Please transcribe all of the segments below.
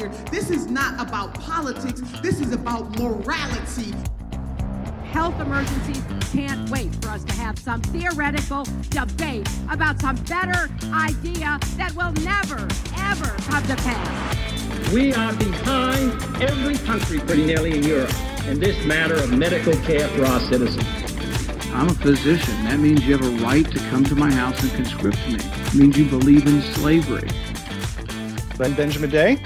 here. This is not about politics, this is about morality. Health emergencies can't wait for us to have some theoretical debate about some better idea that will never, ever come to pass. We are behind every country, pretty nearly in Europe, in this matter of medical care for our citizens. I'm a physician. That means you have a right to come to my house and conscript me. It means you believe in slavery. I'm Benjamin Day.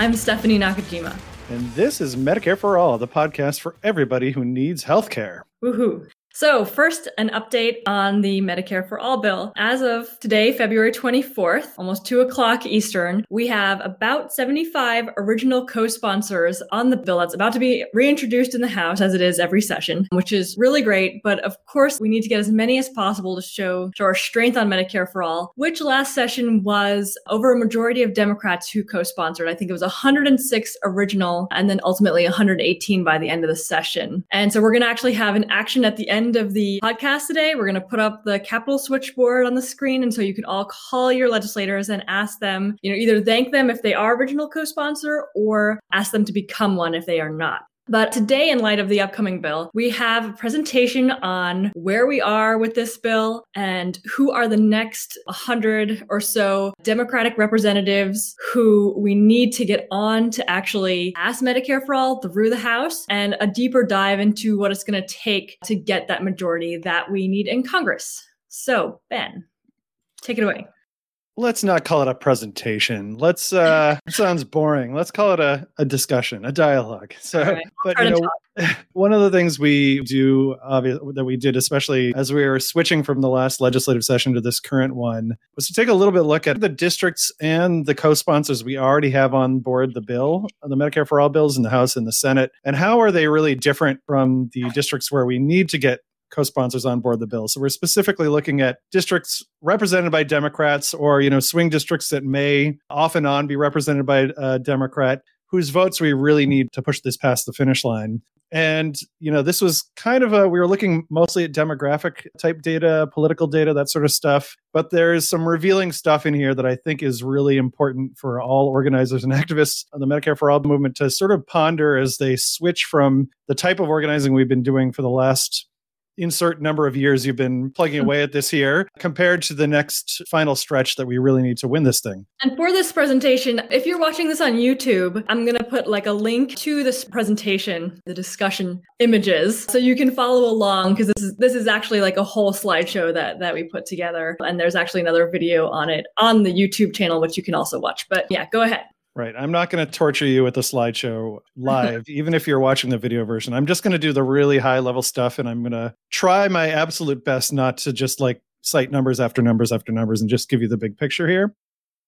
I'm Stephanie Nakajima. And this is Medicare for All, the podcast for everybody who needs health care. Woohoo. So, first, an update on the Medicare for All bill. As of today, February 24th, almost 2 o'clock Eastern, we have about 75 original co sponsors on the bill that's about to be reintroduced in the House, as it is every session, which is really great. But of course, we need to get as many as possible to show, show our strength on Medicare for All, which last session was over a majority of Democrats who co sponsored. I think it was 106 original and then ultimately 118 by the end of the session. And so, we're going to actually have an action at the end end of the podcast today, we're going to put up the Capitol switchboard on the screen. And so you can all call your legislators and ask them, you know, either thank them if they are original co-sponsor or ask them to become one if they are not. But today, in light of the upcoming bill, we have a presentation on where we are with this bill and who are the next 100 or so Democratic representatives who we need to get on to actually pass Medicare for all through the House and a deeper dive into what it's going to take to get that majority that we need in Congress. So, Ben, take it away let's not call it a presentation. Let's uh sounds boring. Let's call it a, a discussion, a dialogue. So right. but you know one of the things we do obvious that we did especially as we were switching from the last legislative session to this current one was to take a little bit look at the districts and the co-sponsors we already have on board the bill, the Medicare for all bills in the House and the Senate, and how are they really different from the districts where we need to get co-sponsors on board the bill. So we're specifically looking at districts represented by Democrats or you know swing districts that may off and on be represented by a Democrat whose votes we really need to push this past the finish line. And you know this was kind of a we were looking mostly at demographic type data, political data, that sort of stuff. But there's some revealing stuff in here that I think is really important for all organizers and activists of the Medicare for All movement to sort of ponder as they switch from the type of organizing we've been doing for the last insert number of years you've been plugging away at this here compared to the next final stretch that we really need to win this thing. And for this presentation, if you're watching this on YouTube, I'm going to put like a link to this presentation, the discussion images, so you can follow along because this is this is actually like a whole slideshow that that we put together and there's actually another video on it on the YouTube channel which you can also watch. But yeah, go ahead. Right. I'm not going to torture you with the slideshow live, even if you're watching the video version. I'm just going to do the really high level stuff and I'm going to try my absolute best not to just like cite numbers after numbers after numbers and just give you the big picture here.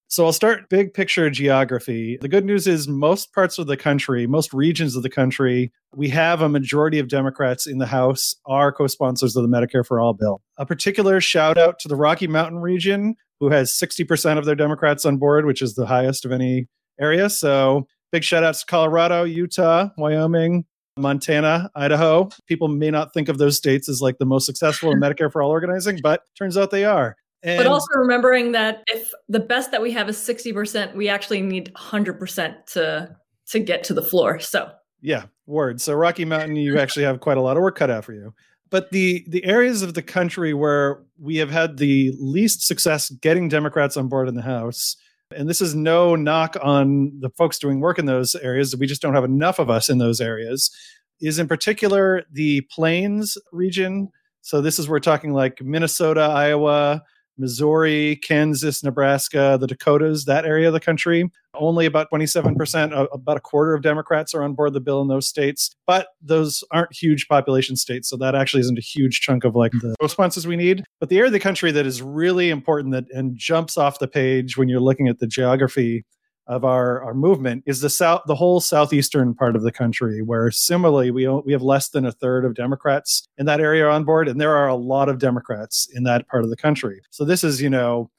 So I'll start big picture geography. The good news is most parts of the country, most regions of the country, we have a majority of Democrats in the House are co-sponsors of the Medicare for All bill. A particular shout out to the Rocky Mountain region who has 60% of their Democrats on board, which is the highest of any area. So big shout outs to Colorado, Utah, Wyoming, Montana, Idaho. People may not think of those states as like the most successful in Medicare for all organizing, but turns out they are. And but also remembering that if the best that we have is 60%, we actually need 100% to to get to the floor. So, yeah, word. So Rocky Mountain you actually have quite a lot of work cut out for you. But the the areas of the country where we have had the least success getting Democrats on board in the House and this is no knock on the folks doing work in those areas. We just don't have enough of us in those areas. Is in particular the Plains region. So this is we're talking like Minnesota, Iowa, Missouri, Kansas, Nebraska, the Dakotas, that area of the country. Only about 27%, about a quarter of Democrats are on board the bill in those states. But those aren't huge population states. So that actually isn't a huge chunk of like the responses we need. But the area of the country that is really important that and jumps off the page when you're looking at the geography of our, our movement is the south the whole southeastern part of the country where similarly we we have less than a third of democrats in that area on board and there are a lot of democrats in that part of the country so this is you know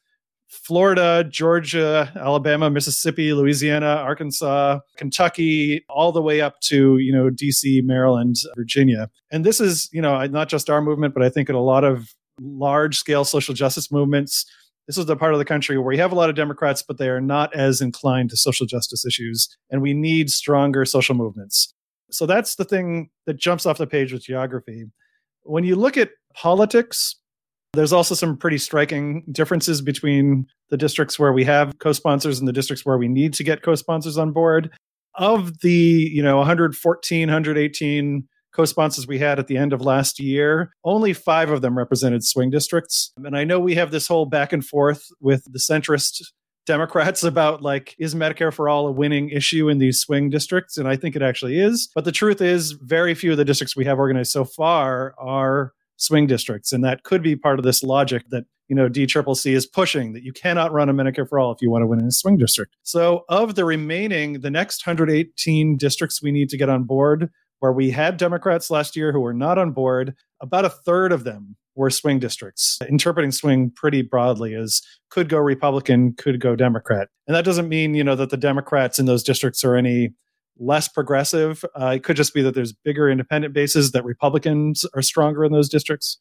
Florida, Georgia, Alabama, Mississippi, Louisiana, Arkansas, Kentucky, all the way up to, you know, DC, Maryland, Virginia. And this is, you know, not just our movement, but I think in a lot of large scale social justice movements, this is the part of the country where we have a lot of Democrats, but they are not as inclined to social justice issues, and we need stronger social movements. So that's the thing that jumps off the page with geography. When you look at politics, there's also some pretty striking differences between the districts where we have co-sponsors and the districts where we need to get co-sponsors on board. Of the, you know, 114, 118 co-sponsors we had at the end of last year, only 5 of them represented swing districts. And I know we have this whole back and forth with the centrist Democrats about like, is Medicare for all a winning issue in these swing districts? And I think it actually is. But the truth is, very few of the districts we have organized so far are swing districts. And that could be part of this logic that, you know, DCCC is pushing that you cannot run a Medicare for all if you want to win in a swing district. So of the remaining, the next 118 districts we need to get on board, where we had Democrats last year who were not on board, about a third of them were swing districts, interpreting swing pretty broadly as could go Republican, could go Democrat. And that doesn't mean, you know, that the Democrats in those districts are any less progressive. Uh, it could just be that there's bigger independent bases, that Republicans are stronger in those districts.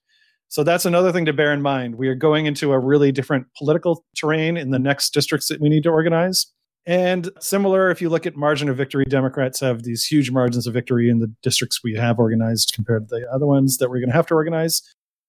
So that's another thing to bear in mind. We are going into a really different political terrain in the next districts that we need to organize. And similar, if you look at margin of victory, Democrats have these huge margins of victory in the districts we have organized compared to the other ones that we're going to have to organize.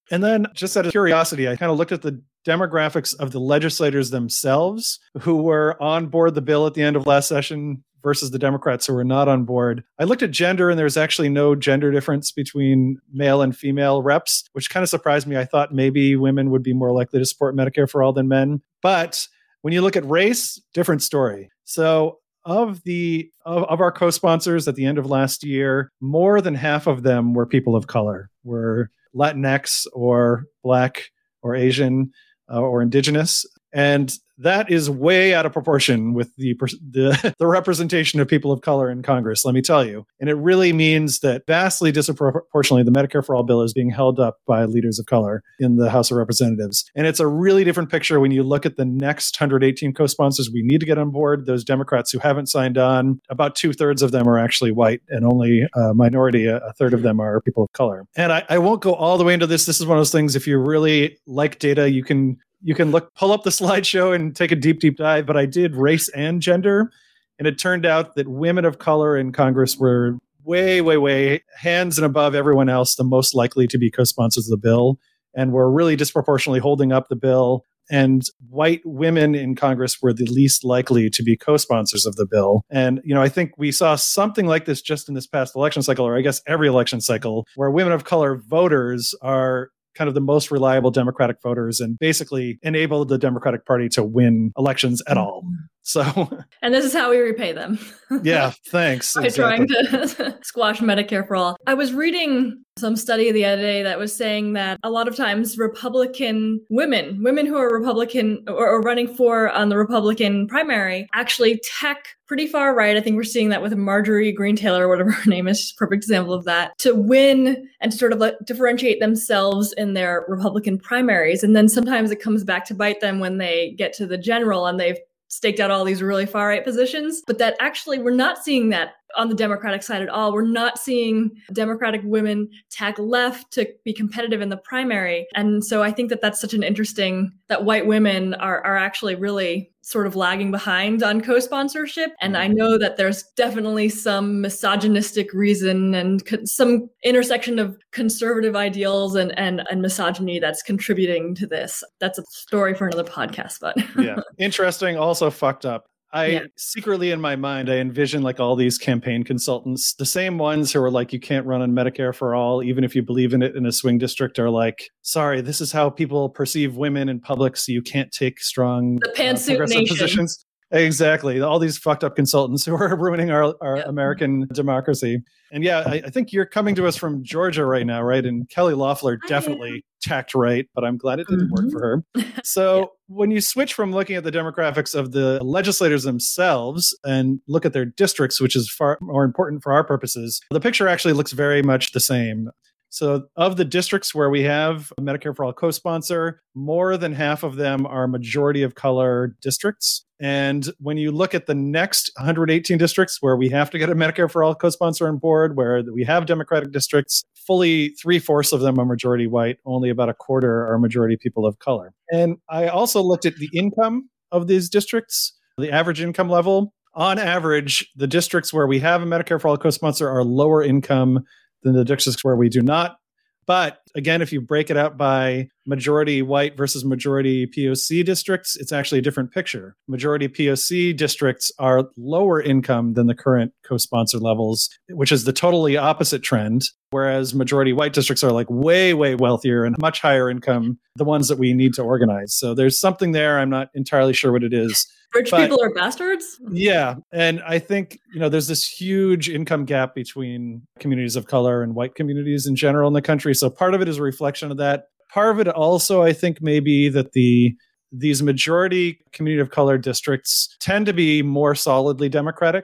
And then, just out of curiosity, I kind of looked at the demographics of the legislators themselves who were on board the bill at the end of last session versus the Democrats who were not on board. I looked at gender and there's actually no gender difference between male and female reps, which kind of surprised me. I thought maybe women would be more likely to support Medicare for all than men. But when you look at race, different story. So of the of, of our co-sponsors at the end of last year, more than half of them were people of color, were Latinx or black or Asian uh, or indigenous. And that is way out of proportion with the, the, the representation of people of color in Congress. Let me tell you, and it really means that vastly disproportionately, the Medicare for All bill is being held up by leaders of color in the House of Representatives, and it's a really different picture when you look at the next 118 co-sponsors we need to get on board. Those Democrats who haven't signed on, about two thirds of them are actually white, and only a minority, a, third of them are people of color. And I, I won't go all the way into this. This is one of those things. If you really like data, you can you can look pull up the slideshow and take a deep deep dive but i did race and gender and it turned out that women of color in congress were way way way hands and above everyone else the most likely to be co-sponsors of the bill and were really disproportionately holding up the bill and white women in congress were the least likely to be co-sponsors of the bill. And you know i think we saw something like this just in this past election cycle or i guess every election cycle where women of color voters are kind of the most reliable Democratic voters and basically enabled the Democratic Party to win elections at mm. all. So, and this is how we repay them. yeah, thanks. By exactly. trying to squash Medicare for all. I was reading some study the other day that was saying that a lot of times Republican women, women who are Republican or, or running for on the Republican primary, actually tech pretty far right. I think we're seeing that with Marjorie Greene Taylor, whatever her name is, perfect example of that, to win and sort of like differentiate themselves in their Republican primaries. And then sometimes it comes back to bite them when they get to the general and they've staked out all these really far right positions, but that actually we're not seeing that on the Democratic side at all. We're not seeing Democratic women tag left to be competitive in the primary. And so I think that that's such an interesting that white women are, are actually really sort of lagging behind on co-sponsorship. And i know that there's definitely some misogynistic reason and co- some intersection of conservative ideals and, and and misogyny that's contributing to this. That's a story for another podcast but. Yeah. Interesting also fucked up I yeah. secretly in my mind, I envision like all these campaign consultants, the same ones who are like, you can't run on Medicare for all, even if you believe in it in a swing district, are like, sorry, this is how people perceive women in public, so you can't take strong the pantsuit uh, nation. positions. Exactly. All these fucked up consultants who are ruining our, our yep. American democracy. And yeah, I, I, think you're coming to us from Georgia right now, right? And Kelly Loeffler definitely tacked right, but I'm glad it didn't mm-hmm. work for her. So yeah. when you switch from looking at the demographics of the legislators themselves and look at their districts, which is far more important for our purposes, the picture actually looks very much the same. So, of the districts where we have Medicare for All co sponsor, more than half of them are majority of color districts. And when you look at the next 118 districts where we have to get a Medicare for All co sponsor on board, where we have Democratic districts, fully three fourths of them are majority white, only about a quarter are majority people of color. And I also looked at the income of these districts, the average income level. On average, the districts where we have a Medicare for All co sponsor are lower income than the districts where we do not. But again, if you break it out by majority white versus majority POC districts, it's actually a different picture. Majority POC districts are lower income than the current co sponsor levels, which is the totally opposite trend. Whereas majority white districts are like way, way wealthier and much higher income, the ones that we need to organize. So there's something there. I'm not entirely sure what it is. Rich but, people are bastards? Yeah. And I think, you know, there's this huge income gap between communities of color and white communities in general in the country. So part of it is a reflection of that. Part of it also, I think, maybe that the these majority community of color districts tend to be more solidly democratic.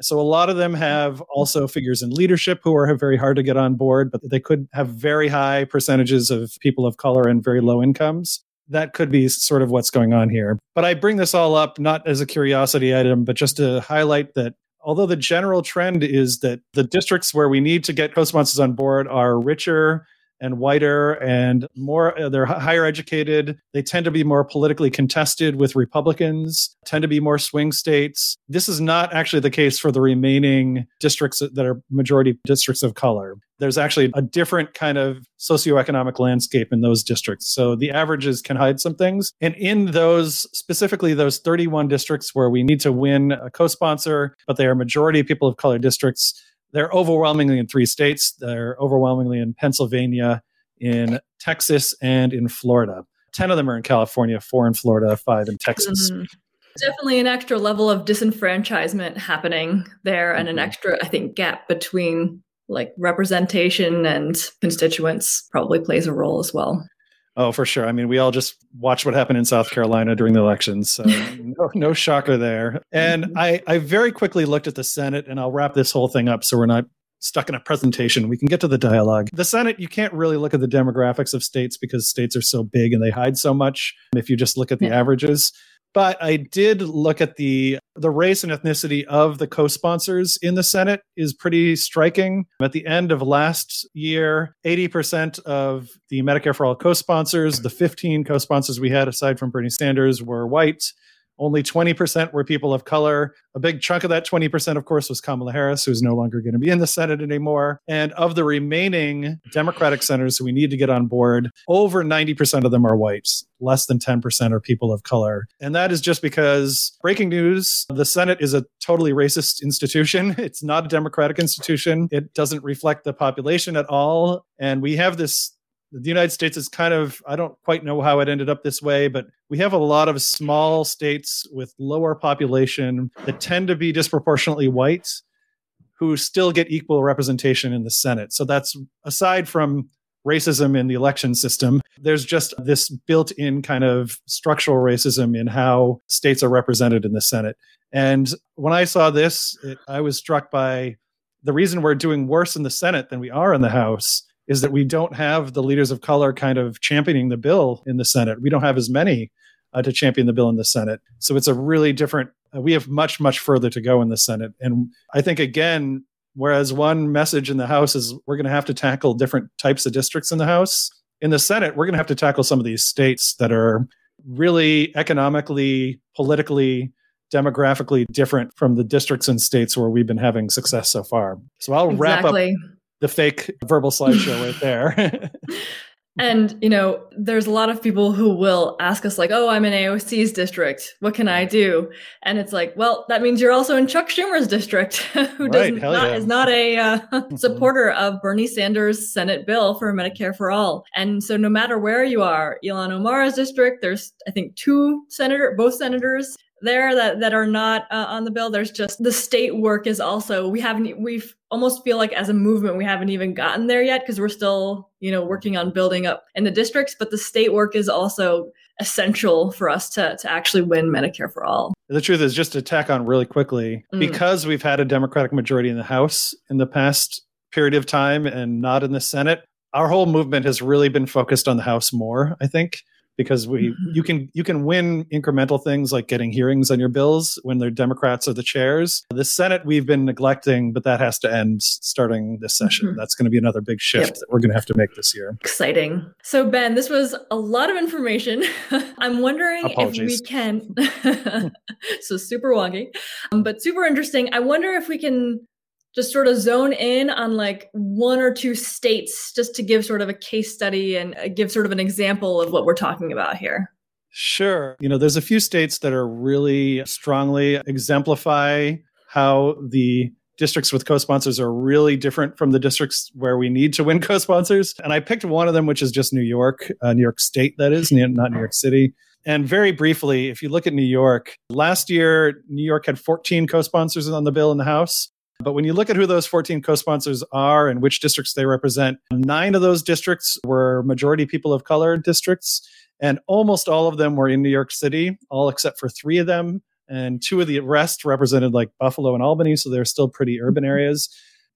So a lot of them have also figures in leadership who are very hard to get on board, but they could have very high percentages of people of color and very low incomes that could be sort of what's going on here. But I bring this all up not as a curiosity item, but just to highlight that although the general trend is that the districts where we need to get co-sponsors on board are richer and whiter and more uh, they're higher educated. They tend to be more politically contested with republicans tend to be more swing states. This is not actually the case for the remaining districts that are majority districts of color. There's actually a different kind of socioeconomic landscape in those districts. So the averages can hide some things. And in those specifically those 31 districts where we need to win a co-sponsor but they are majority people of color districts they're overwhelmingly in three states. They're overwhelmingly in Pennsylvania, in Texas, and in Florida. 10 of them are in California, four in Florida, five in Texas. Mm-hmm. Definitely an extra level of disenfranchisement happening there, and mm-hmm. an extra, I think, gap between like representation and constituents probably plays a role as well. Oh, for sure. I mean, we all just watched what happened in South Carolina during the elections. So no, no shocker there. And mm-hmm. I, I very quickly looked at the Senate, and I'll wrap this whole thing up so we're not stuck in a presentation. We can get to the dialogue. The Senate, you can't really look at the demographics of states because states are so big and they hide so much if you just look at the yeah. averages. But I did look at the the race and ethnicity of the co-sponsors in the Senate is pretty striking. At the end of last year, 80% of the Medicare for All co-sponsors, the 15 co-sponsors we had aside from Bernie Sanders were white. Only 20% were people of color. A big chunk of that 20%, of course, was Kamala Harris, who's no longer going to be in the Senate anymore. And of the remaining Democratic senators who we need to get on board, over 90% of them are whites. Less than 10% are people of color. And that is just because, breaking news, the Senate is a totally racist institution. It's not a democratic institution. It doesn't reflect the population at all. And we have this the United States is kind of, I don't quite know how it ended up this way, but we have a lot of small states with lower population that tend to be disproportionately white who still get equal representation in the Senate. So that's aside from racism in the election system, there's just this built in kind of structural racism in how states are represented in the Senate. And when I saw this, it, I was struck by the reason we're doing worse in the Senate than we are in the House is that we don't have the leaders of color kind of championing the bill in the Senate. We don't have as many uh, to champion the bill in the Senate. So it's a really different, uh, we have much, much further to go in the Senate. And I think, again, whereas one message in the House is we're going to have to tackle different types of districts in the House, in the Senate, we're going to have to tackle some of these states that are really economically, politically, demographically different from the districts and states where we've been having success so far. So I'll exactly. wrap up the fake verbal slideshow right there. and, you know, there's a lot of people who will ask us, like, oh, I'm in AOC's district. What can I do? And it's like, well, that means you're also in Chuck Schumer's district, who right, doesn't, not, yeah. is not a uh, mm-hmm. supporter of Bernie Sanders' Senate bill for Medicare for All. And so no matter where you are, Ilhan Omar's district, there's, I think, two senator, both senators there that, that are not uh, on the bill. There's just the state work is also, we haven't, we've almost feel like as a movement, we haven't even gotten there yet because we're still, you know, working on building up in the districts, but the state work is also essential for us to, to actually win Medicare for all. The truth is just to tack on really quickly, mm. because we've had a Democratic majority in the House in the past period of time and not in the Senate, our whole movement has really been focused on the House more, I think because we mm-hmm. you can you can win incremental things like getting hearings on your bills when the Democrats are the chairs. The Senate we've been neglecting, but that has to end starting this session. Mm-hmm. That's going to be another big shift yep. that we're going to have to make this year. Exciting. So Ben, this was a lot of information. I'm wondering Apologies. if we can so super wonky, um, but super interesting. I wonder if we can just sort of zone in on like one or two states just to give sort of a case study and uh, give sort of an example of what we're talking about here? Sure. You know, there's a few states that are really strongly exemplify how the districts with co-sponsors are really different from the districts where we need to win co-sponsors. And I picked one of them, which is just New York, uh, New York State, that is, not New York City. And very briefly, if you look at New York, last year, New York had 14 co sponsors on the bill in the House. But when you look at who those 14 co sponsors are and which districts they represent, nine of those districts were majority people of color districts. And almost all of them were in New York City, all except for three of them. And two of the rest represented like Buffalo and Albany. So they're still pretty urban mm-hmm. areas.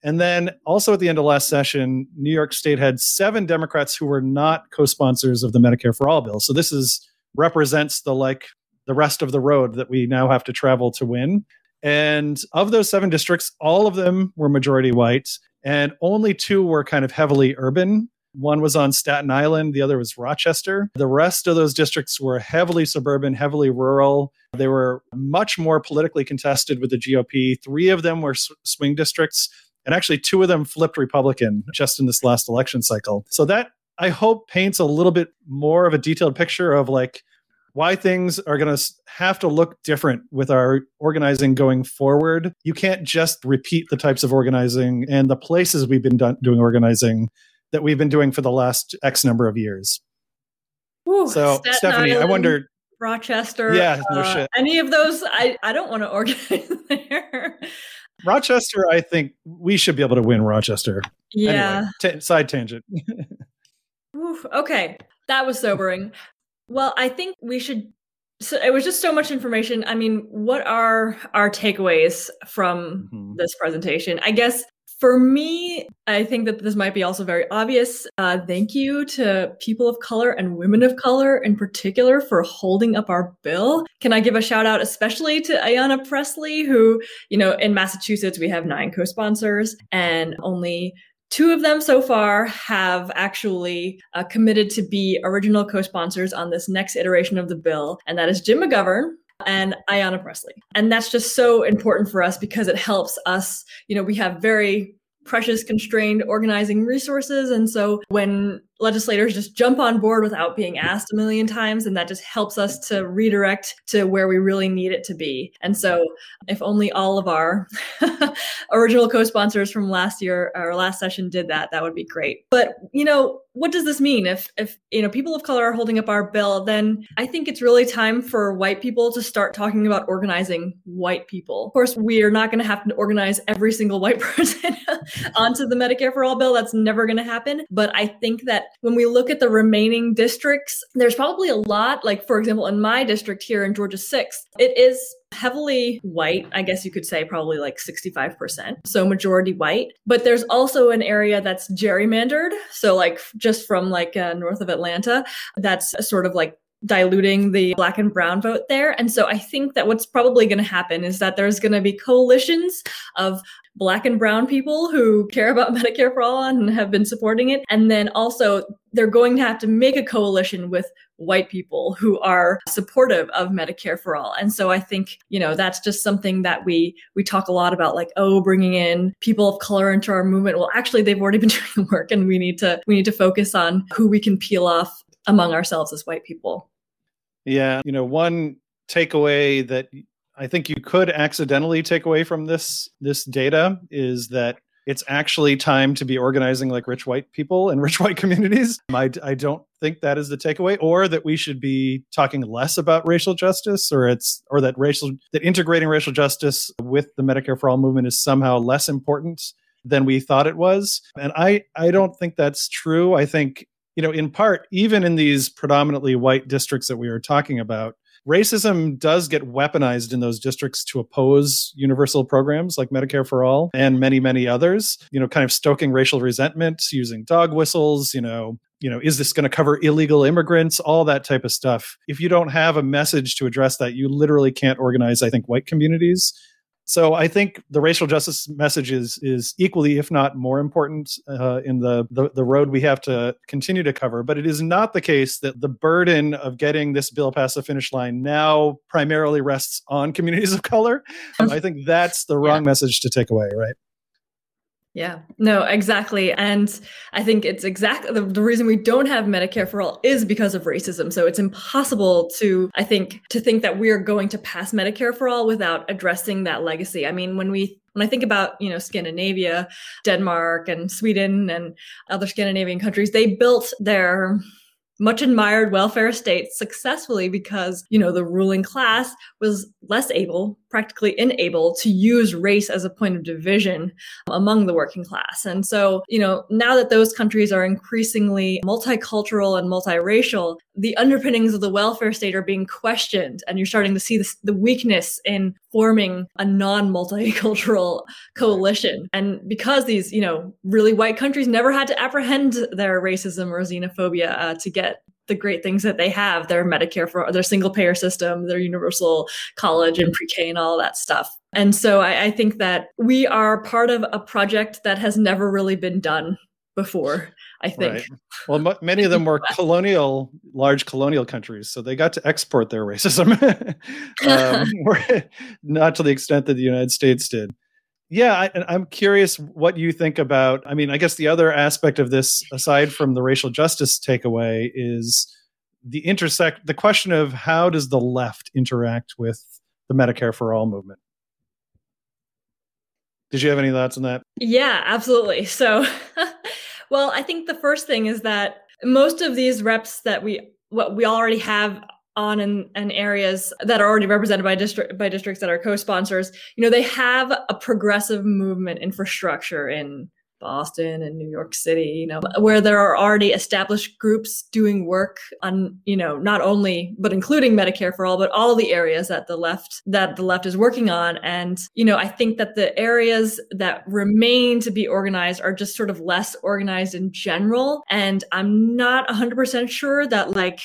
And then also at the end of last session, New York State had seven Democrats who were not co sponsors of the Medicare for All bill. So this is represents the like the rest of the road that we now have to travel to win. And of those seven districts, all of them were majority white, and only two were kind of heavily urban. One was on Staten Island, the other was Rochester. The rest of those districts were heavily suburban, heavily rural. They were much more politically contested with the GOP. Three of them were swing districts, and actually, two of them flipped Republican just in this last election cycle. So, that I hope paints a little bit more of a detailed picture of like why things are going to have to look different with our organizing going forward. You can't just repeat the types of organizing and the places we've been do- doing organizing that we've been doing for the last X number of years. Ooh, so, Staten Stephanie, Island, I wonder. Rochester. Yeah, no uh, shit. Any of those, I, I don't want to organize there. Rochester, I think we should be able to win Rochester. Yeah. Anyway, t- side tangent. Oof, okay. That was sobering. Well, I think we should. So it was just so much information. I mean, what are our takeaways from mm-hmm. this presentation? I guess for me, I think that this might be also very obvious. Uh, thank you to people of color and women of color in particular for holding up our bill. Can I give a shout out especially to Ayanna Pressley, who, you know, in Massachusetts, we have nine co sponsors and only Two of them so far have actually uh, committed to be original co sponsors on this next iteration of the bill, and that is Jim McGovern, and Ayanna Pressley. And that's just so important for us because it helps us, you know, we have very precious constrained organizing resources. And so when legislators just jump on board without being asked a million times and that just helps us to redirect to where we really need it to be. And so if only all of our original co-sponsors from last year or last session did that that would be great. But you know what does this mean? If if you know people of color are holding up our bill then i think it's really time for white people to start talking about organizing white people. Of course we are not going to have to organize every single white person onto the medicare for all bill. That's never going to happen. But i think that when we look at the remaining districts, there's probably a lot, like, for example, in my district here in Georgia 6, it is heavily white. I guess you could say probably like 65%. So majority white. But there's also an area that's gerrymandered. So, like, just from like uh, north of Atlanta, that's sort of like diluting the black and brown vote there. And so I think that what's probably going to happen is that there's going to be coalitions of black and brown people who care about Medicare for all and have been supporting it. And then also they're going to have to make a coalition with white people who are supportive of Medicare for all. And so I think, you know, that's just something that we we talk a lot about like oh bringing in people of color into our movement. Well, actually they've already been doing the work and we need to we need to focus on who we can peel off among ourselves as white people. Yeah, you know, one takeaway that I think you could accidentally take away from this this data is that it's actually time to be organizing like rich white people and rich white communities. Um, I, I don't think that is the takeaway, or that we should be talking less about racial justice, or it's or that racial that integrating racial justice with the Medicare for All movement is somehow less important than we thought it was. And I I don't think that's true. I think you know, in part, even in these predominantly white districts that we are talking about, racism does get weaponized in those districts to oppose universal programs like Medicare for All and many, many others, you know, kind of stoking racial resentment using dog whistles, you know, you know, is this going to cover illegal immigrants? All that type of stuff. If you don't have a message to address that, you literally can't organize, I think, white communities so I think the racial justice message is is equally, if not more important, uh, in the, the the road we have to continue to cover. But it is not the case that the burden of getting this bill past the finish line now primarily rests on communities of color. I think that's the wrong yeah. message to take away, right? Yeah, no, exactly. And I think it's exactly the, the, reason we don't have Medicare for all is because of racism. So it's impossible to, I think, to think that we're going to pass Medicare for all without addressing that legacy. I mean, when we when I think about, you know, Scandinavia, Denmark and Sweden and other Scandinavian countries, they built their much admired welfare state successfully because, you know, the ruling class was less able, practically unable to use race as a point of division among the working class. And so, you know, now that those countries are increasingly multicultural and multiracial, the underpinnings of the welfare state are being questioned and you're starting to see this, the weakness in forming a non-multicultural coalition. And because these, you know, really white countries never had to apprehend their racism or xenophobia uh, to get the great things that they have their medicare for their single payer system their universal college and pre-k and all that stuff. And so I, I think that we are part of a project that has never really been done before i think. Right. well m- many of them were colonial large colonial countries so they got to export their racism. Um, not to the extent that the united states did yeah, I, am curious what you think about. I mean, I guess the other aspect of this, aside from the racial justice takeaway, is the intersect the question of how does the left interact with the Medicare for All movement. Did you have any thoughts on that? Yeah, absolutely. So, well, I think the first thing is that most of these reps that we what we already have on in, in, areas that are already represented by district by districts that are co-sponsors you know they have a progressive movement infrastructure in Boston and New York City, you know, where there are already established groups doing work on, you know, not only, but including Medicare for all, but all the areas that the left, that the left is working on. And, you know, I think that the areas that remain to be organized are just sort of less organized in general. And I'm not 100% sure that like,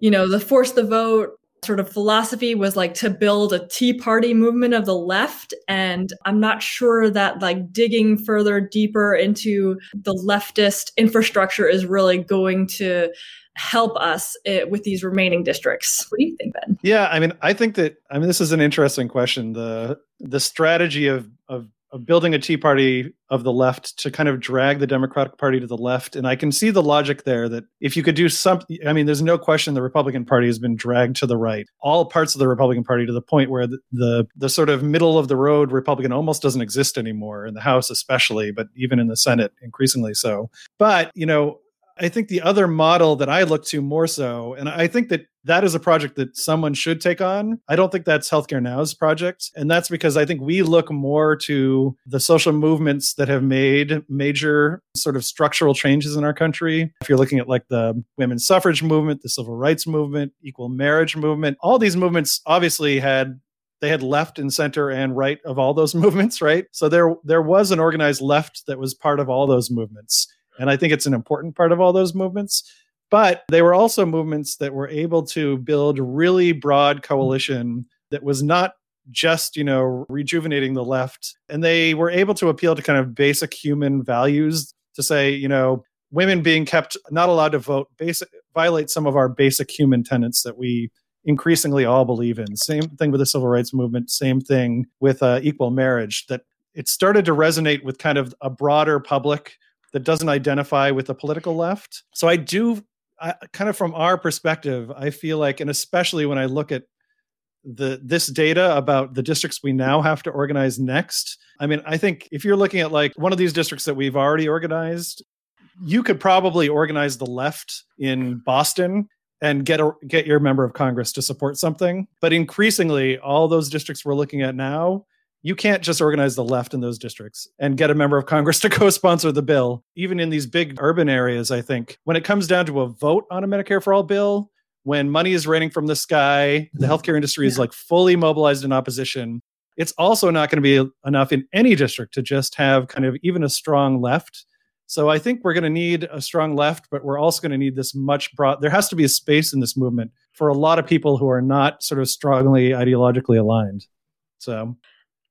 you know, the force the vote sort of philosophy was like to build a tea party movement of the left. And i'm not sure that like digging further deeper into the leftist infrastructure is really going to help us eh, with these remaining districts. What do you think ben? Yeah i mean i think that i mean this is an interesting question. The the strategy of of of building a Tea Party of the left to kind of drag the Democratic Party to the left. And I can see the logic there that if you could do something, I mean, there's no question the Republican Party has been dragged to the right, all parts of the Republican Party to the point where the, the, the sort of middle of the road Republican almost doesn't exist anymore in the House, especially, but even in the Senate, increasingly so. But, you know, I think the other model that I look to more so, and I think that that is a project that someone should take on. I don't think that's Healthcare Now's project. And that's because I think we look more to the social movements that have made major sort of structural changes in our country. If you're looking at like the women's suffrage movement, the civil rights movement, equal marriage movement, all these movements obviously had they had left and center and right of all those movements, right? So there there was an organized left that was part of all those movements. And I think it's an important part of all those movements. But they were also movements that were able to build really broad coalition that was not just, you know, rejuvenating the left. And they were able to appeal to kind of basic human values to say, you know, women being kept not allowed to vote basic violate some of our basic human tenets that we increasingly all believe in. Same thing with the civil rights movement, same thing with uh, equal marriage, that it started to resonate with kind of a broader public that doesn't identify with the political left. So I do I, kind of from our perspective, I feel like, and especially when I look at the this data about the districts we now have to organize next. I mean, I think if you're looking at like one of these districts that we've already organized, you could probably organize the left in Boston and get a, get your member of Congress to support something. But increasingly, all those districts we're looking at now you can't just organize the left in those districts and get a member of Congress to co sponsor the bill. Even in these big urban areas, I think when it comes down to a vote on a Medicare for All bill, when money is raining from the sky, the healthcare industry is like fully mobilized in opposition. It's also not going to be enough in any district to just have kind of even a strong left. So I think we're going to need a strong left, but we're also going to need this much broad. There has to be a space in this movement for a lot of people who are not sort of strongly ideologically aligned. So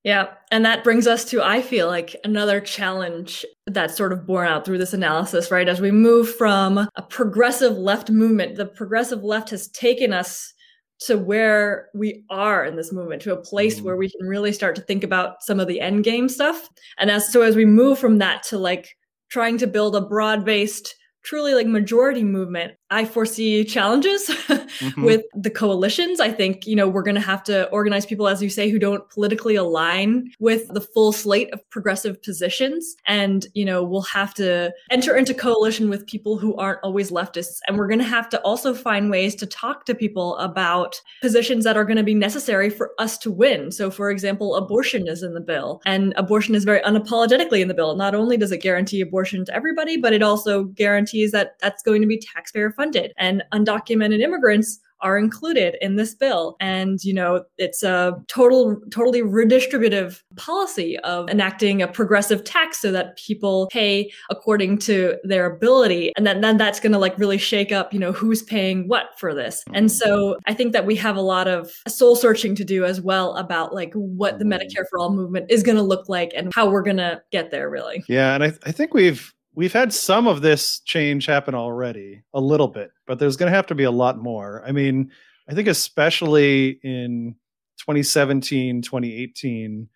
yeah. And that brings us to, I feel like, another challenge that's sort of borne out through this analysis, right? As we move from a progressive left movement, the progressive left has taken us to where we are in this movement, to a place mm. where we can really start to think about some of the end game stuff. And as so as we move from that to like trying to build a broad based truly like majority movement, I foresee challenges mm-hmm. with the coalitions. I think, you know, we're going to have to organize people, as you say, who don't politically align with the full slate of progressive positions. And, you know, we'll have to enter into coalition with people who aren't always leftists. And we're going to have to also find ways to talk to people about positions that are going to be necessary for us to win. So, for example, abortion is in the bill and abortion is very unapologetically in the bill. Not only does it guarantee abortion to everybody, but it also guarantees that that's going to be taxpayer funded and undocumented immigrants are included in this bill. And, you know, it's a total, totally redistributive policy of enacting a progressive tax so that people pay according to their ability. And then, then that's going to like really shake up, you know, who's paying what for this. And so I think that we have a lot of soul searching to do as well about like what the mm-hmm. Medicare for All movement is going to look like and how we're going to get there really. Yeah. And I, I think we've, we've had some of this change happen already, a little bit, but there's going to have to be a lot more. I mean, I think especially in 2017, 2018,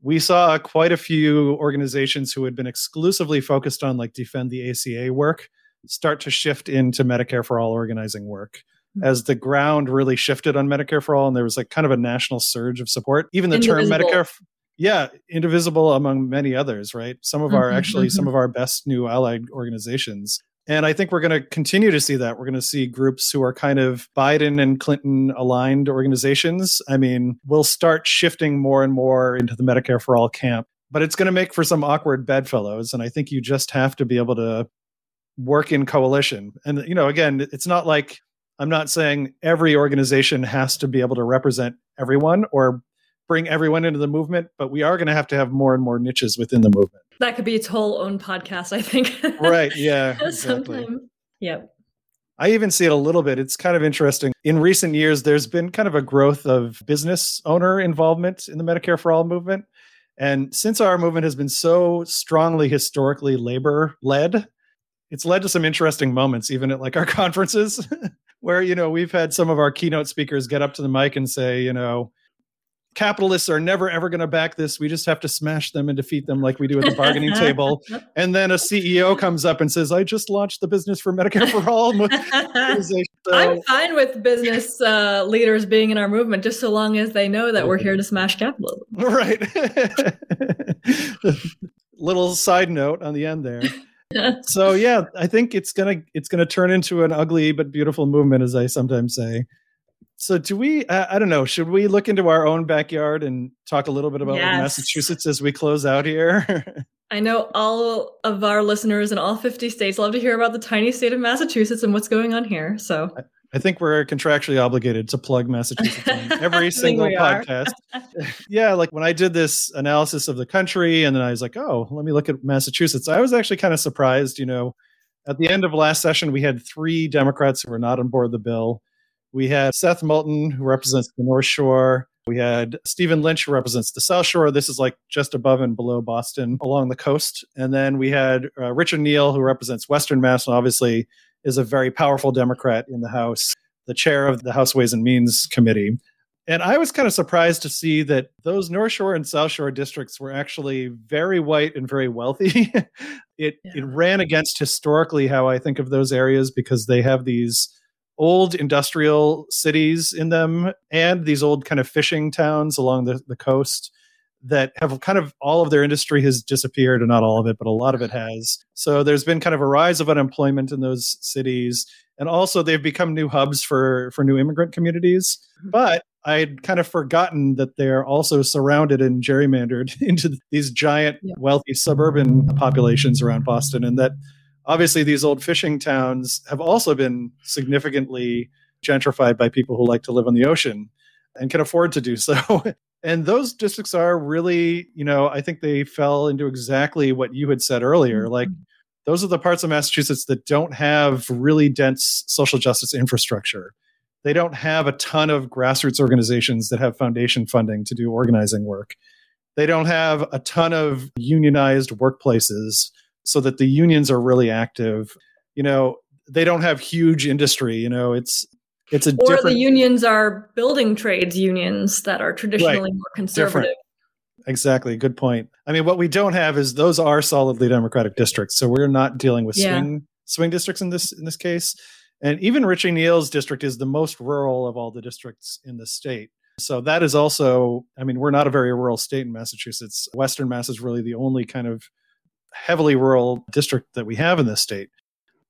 we saw quite a few organizations who had been exclusively focused on like defend the ACA work start to shift into Medicare for all organizing work hmm. as the ground really shifted on Medicare for all and there was like kind of a national surge of support. Even the Indivisible. term Medicare yeah indivisible among many others right? Some of our mm-hmm, actually mm-hmm. some of our best new allied organizations. And i think we're going to continue to see that. We're going to see groups who are kind of biden and clinton aligned organizations. I mean we'll start shifting more and more into the medicare for all camp but it's going to make for some awkward bedfellows and i think you just have to be able to work in coalition. And you know again it's not like i'm not saying every organization has to be able to represent everyone or bring everyone into the movement, but we are going to have to have more and more niches within the movement. That could be its whole own podcast, I think. right. Yeah. Exactly. Yep. I even see it a little bit. It's kind of interesting. In recent years, there's been kind of a growth of business owner involvement in the Medicare for All movement. And since our movement has been so strongly historically labor led, it's led to some interesting moments, even at like our conferences, where, you know, we've had some of our keynote speakers get up to the mic and say, you know, capitalists are never ever going to back this. We just have to smash them and defeat them like we do at the bargaining table. And then a CEO comes up and says, "I just launched the business for Medicare for All." so, I'm fine with business uh, leaders being in our movement, just so long as they know that we're here to smash capitalism. Right. Little side note on the end there. so yeah, I think it's gonna it's gonna turn into an ugly but beautiful movement, as I sometimes say. So, do we? Uh, I don't know. Should we look into our own backyard and talk a little bit about yes. Massachusetts as we close out here? I know all of our listeners in all 50 states love to hear about the tiny state of Massachusetts and what's going on here. So, I, I think we're contractually obligated to plug Massachusetts on every single podcast. yeah, like when I did this analysis of the country, and then I was like, oh, let me look at Massachusetts. I was actually kind of surprised. You know, at the end of last session, we had three Democrats who were not on board the bill. We had Seth Moulton, who represents the North Shore. We had Stephen Lynch, who represents the South Shore. This is like just above and below Boston along the coast. And then we had uh, Richard Neal, who represents Western Mass, and obviously is a very powerful Democrat in the House, the chair of the House Ways and Means Committee. And I was kind of surprised to see that those North Shore and South Shore districts were actually very white and very wealthy. it yeah. it ran against historically how I think of those areas because they have these old industrial cities in them and these old kind of fishing towns along the, the coast that have kind of all of their industry has disappeared, and not all of it, but a lot of it has. So there's been kind of a rise of unemployment in those cities, and also they've become new hubs for for new immigrant communities. Mm-hmm. But I'd kind of forgotten that they're also surrounded and gerrymandered into these giant, yeah. wealthy suburban populations around Boston, and that obviously these old fishing towns have also been significantly gentrified by people who like to live on the ocean and can afford to do so. and those districts are really, you know, I think they fell into exactly what you had said earlier. Mm-hmm. Like those are the parts of Massachusetts that don't have really dense social justice infrastructure. They don't have a ton of grassroots organizations that have foundation funding to do organizing work. They don't have a ton of unionized workplaces so that the unions are really active. You know, they don't have huge industry, you know, it's it's a or the unions are building trades unions that are traditionally Right. more conservative. Different. Exactly. Good point. I mean, what we don't have is those are solidly Democratic districts. So we're not dealing with Yeah. swing swing districts in this in this case. And even Richie Neal's district is the most rural of all the districts in the state. So that is also, I mean, we're not a very rural state in Massachusetts. Western Mass is really the only kind of heavily rural district that we have in this state.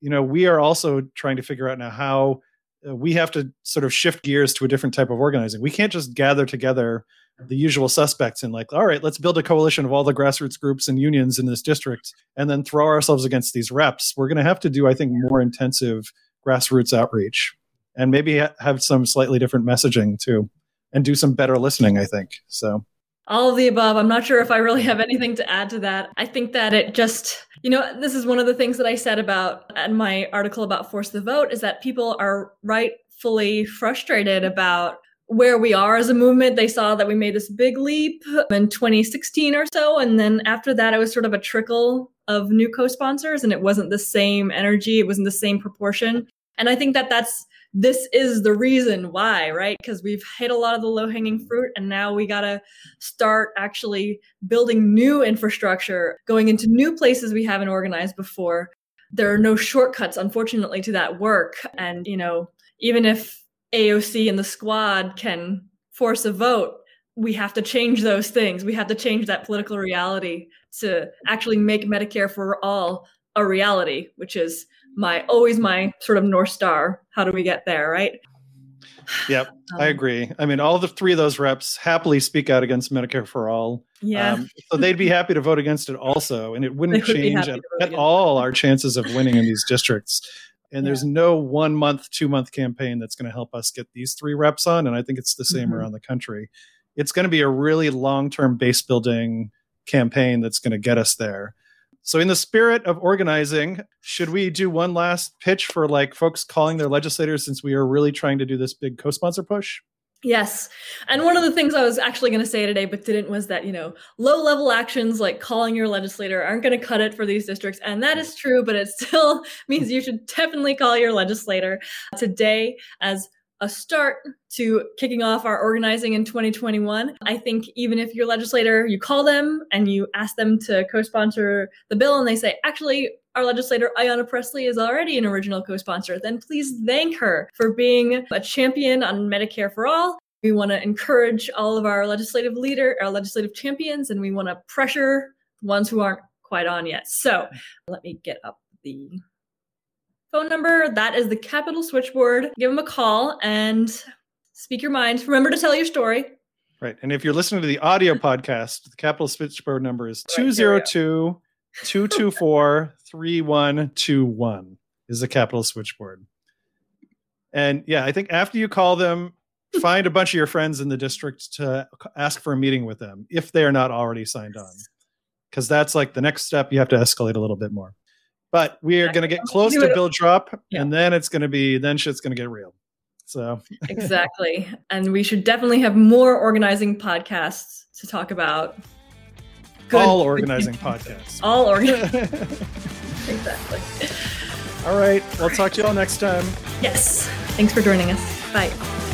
You know, we are also trying to figure out now how uh, we have to sort of shift gears to a different type of organizing. We can't just gather together the usual suspects and like, all right, let's build a coalition of all the grassroots groups and unions in this district and then throw ourselves against these reps. We're going to have to do, I think, more intensive grassroots outreach and maybe ha- have some slightly different messaging too and do some better listening, I think. So, all of the above. I'm not sure if I really have anything to add to that. I think that it just, you know, this is one of the things that I said about in my article about Force the Vote is that people are rightfully frustrated about where we are as a movement. They saw that we made this big leap in 2016 or so. And then after that, it was sort of a trickle of new co sponsors, and it wasn't the same energy, it wasn't the same proportion. And I think that that's this is the reason why, right? Because we've hit a lot of the low hanging fruit, and now we got to start actually building new infrastructure, going into new places we haven't organized before. There are no shortcuts, unfortunately, to that work. And, you know, even if AOC and the squad can force a vote, we have to change those things. We have to change that political reality to actually make Medicare for all a reality, which is my always my sort of north star. How do we get there, right? yep, I Um, agree. I mean, all the three of those reps happily speak out against Medicare for all. Yeah. Um, so they'd be happy to vote against it also, and it wouldn't would change at, at all our chances of winning in these districts. And Yeah. there's no one month, two month campaign that's going to help us get these three reps on. And I think it's the same Mhm. around the country. It's going to be a really long term base building campaign that's going to get us there. So, in the spirit of organizing, should we do one last pitch for like folks calling their legislators since we are really trying to do this big co sponsor push? Yes. And one of the things I was actually going to say today, but didn't, was that, you know, low level actions like calling your legislator aren't going to cut it for these districts. And that is true, but it still means you should definitely call your legislator today as a start to kicking off our organizing in 2021. I think even if your legislator, you call them and you ask them to co sponsor the bill and they say, actually, our legislator Ayanna Pressley is already an original co-sponsor, then please thank her for being a champion on Medicare for all. We want to encourage all of our legislative leader, our legislative champions, and we want to pressure the ones who aren't quite on yet. So let me get up the phone number. That is the Capitol Switchboard. Give them a call and speak your mind. Remember to tell your story. Right. And if you're listening to the audio podcast, the Capitol Switchboard number is Right, here we go. 202 224 3121 is the Capitol Switchboard. And yeah, I think after you call them, find a bunch of your friends in the district to ask for a meeting with them if they are not already signed on. Because that's like the next step. You have to escalate a little bit more. But we are going to get close to bill drop, Yeah. and then it's going to be, then shit's going to get real. So exactly. And we should definitely have more organizing podcasts to talk about. Good- all organizing podcasts. All organizing. exactly. All right. We'll talk to you all next time. Yes. Thanks for joining us. Bye.